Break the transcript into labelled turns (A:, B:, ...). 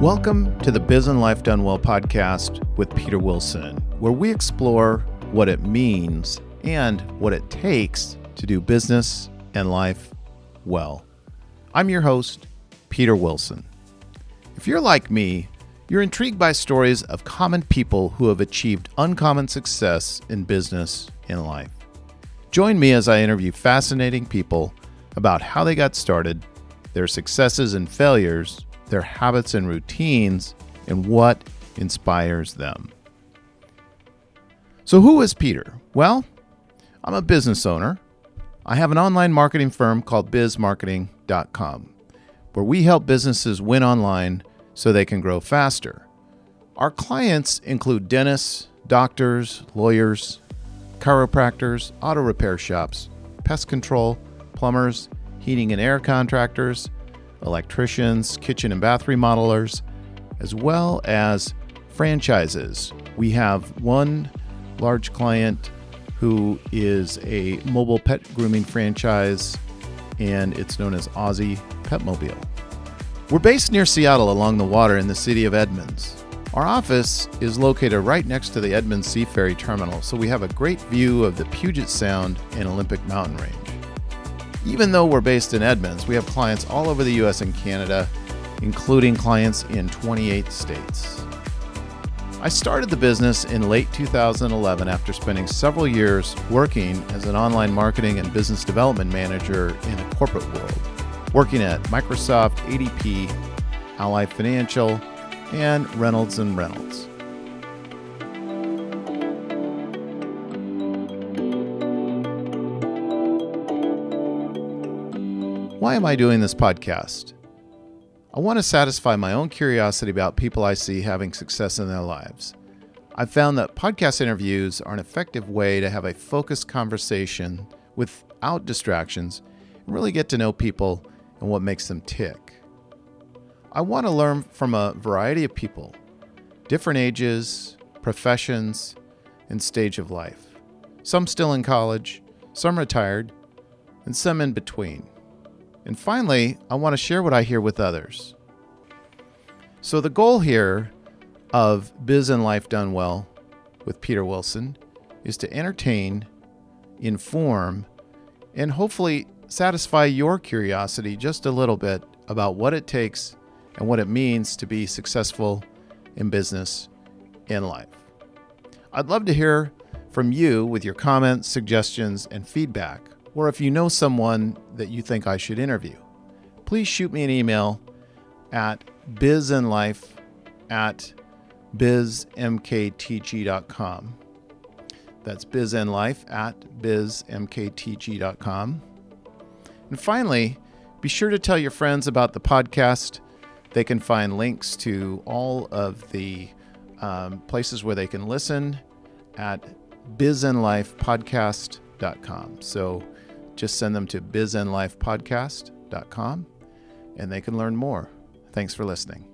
A: Welcome to the Biz and Life Done Well podcast with Peter Wilson, where we explore what it means and what it takes to do business and life well. I'm your host, Peter Wilson. If you're like me, you're intrigued by stories of common people who have achieved uncommon success in business and life. Join me as I interview fascinating people about how they got started, their successes and failures, their habits and routines, and what inspires them. So, who is Peter? Well, I'm a business owner. I have an online marketing firm called bizmarketing.com, where we help businesses win online so they can grow faster. Our clients include dentists, doctors, lawyers, chiropractors, auto repair shops, pest control, plumbers, heating and air contractors, electricians, kitchen and bath remodelers, as well as franchises. We have one large client who is a mobile pet grooming franchise, and it's known as Aussie Petmobile. We're based near Seattle along the water in the city of Edmonds. Our office is located right next to the Edmonds Sea Ferry Terminal, so we have a great view of the Puget Sound and Olympic Mountain Range. Even though we're based in Edmonds, we have clients all over the US and Canada, including clients in 28 states. I started the business in late 2011 after spending several years working as an online marketing and business development manager in the corporate world, working at Microsoft, ADP, Ally Financial, and Reynolds and Reynolds. Why am I doing this podcast? I want to satisfy my own curiosity about people I see having success in their lives. I've found that podcast interviews are an effective way to have a focused conversation without distractions and really get to know people and what makes them tick. I want to learn from a variety of people, different ages, professions, and stage of life. Some still in college, some retired, and some in between. And finally, I want to share what I hear with others. So, the goal here of Biz and Life Done Well with Peter Wilson is to entertain, inform, and hopefully satisfy your curiosity just a little bit about what it takes and what it means to be successful in business in life. I'd love to hear from you with your comments, suggestions, and feedback or if you know someone that you think I should interview, please shoot me an email at bizandlife at bizmktg.com. That's bizandlife at bizmktg.com. And finally, be sure to tell your friends about the podcast. They can find links to all of the um, places where they can listen at bizandlifepodcast.com. So just send them to bizandlifepodcast.com and they can learn more. Thanks for listening.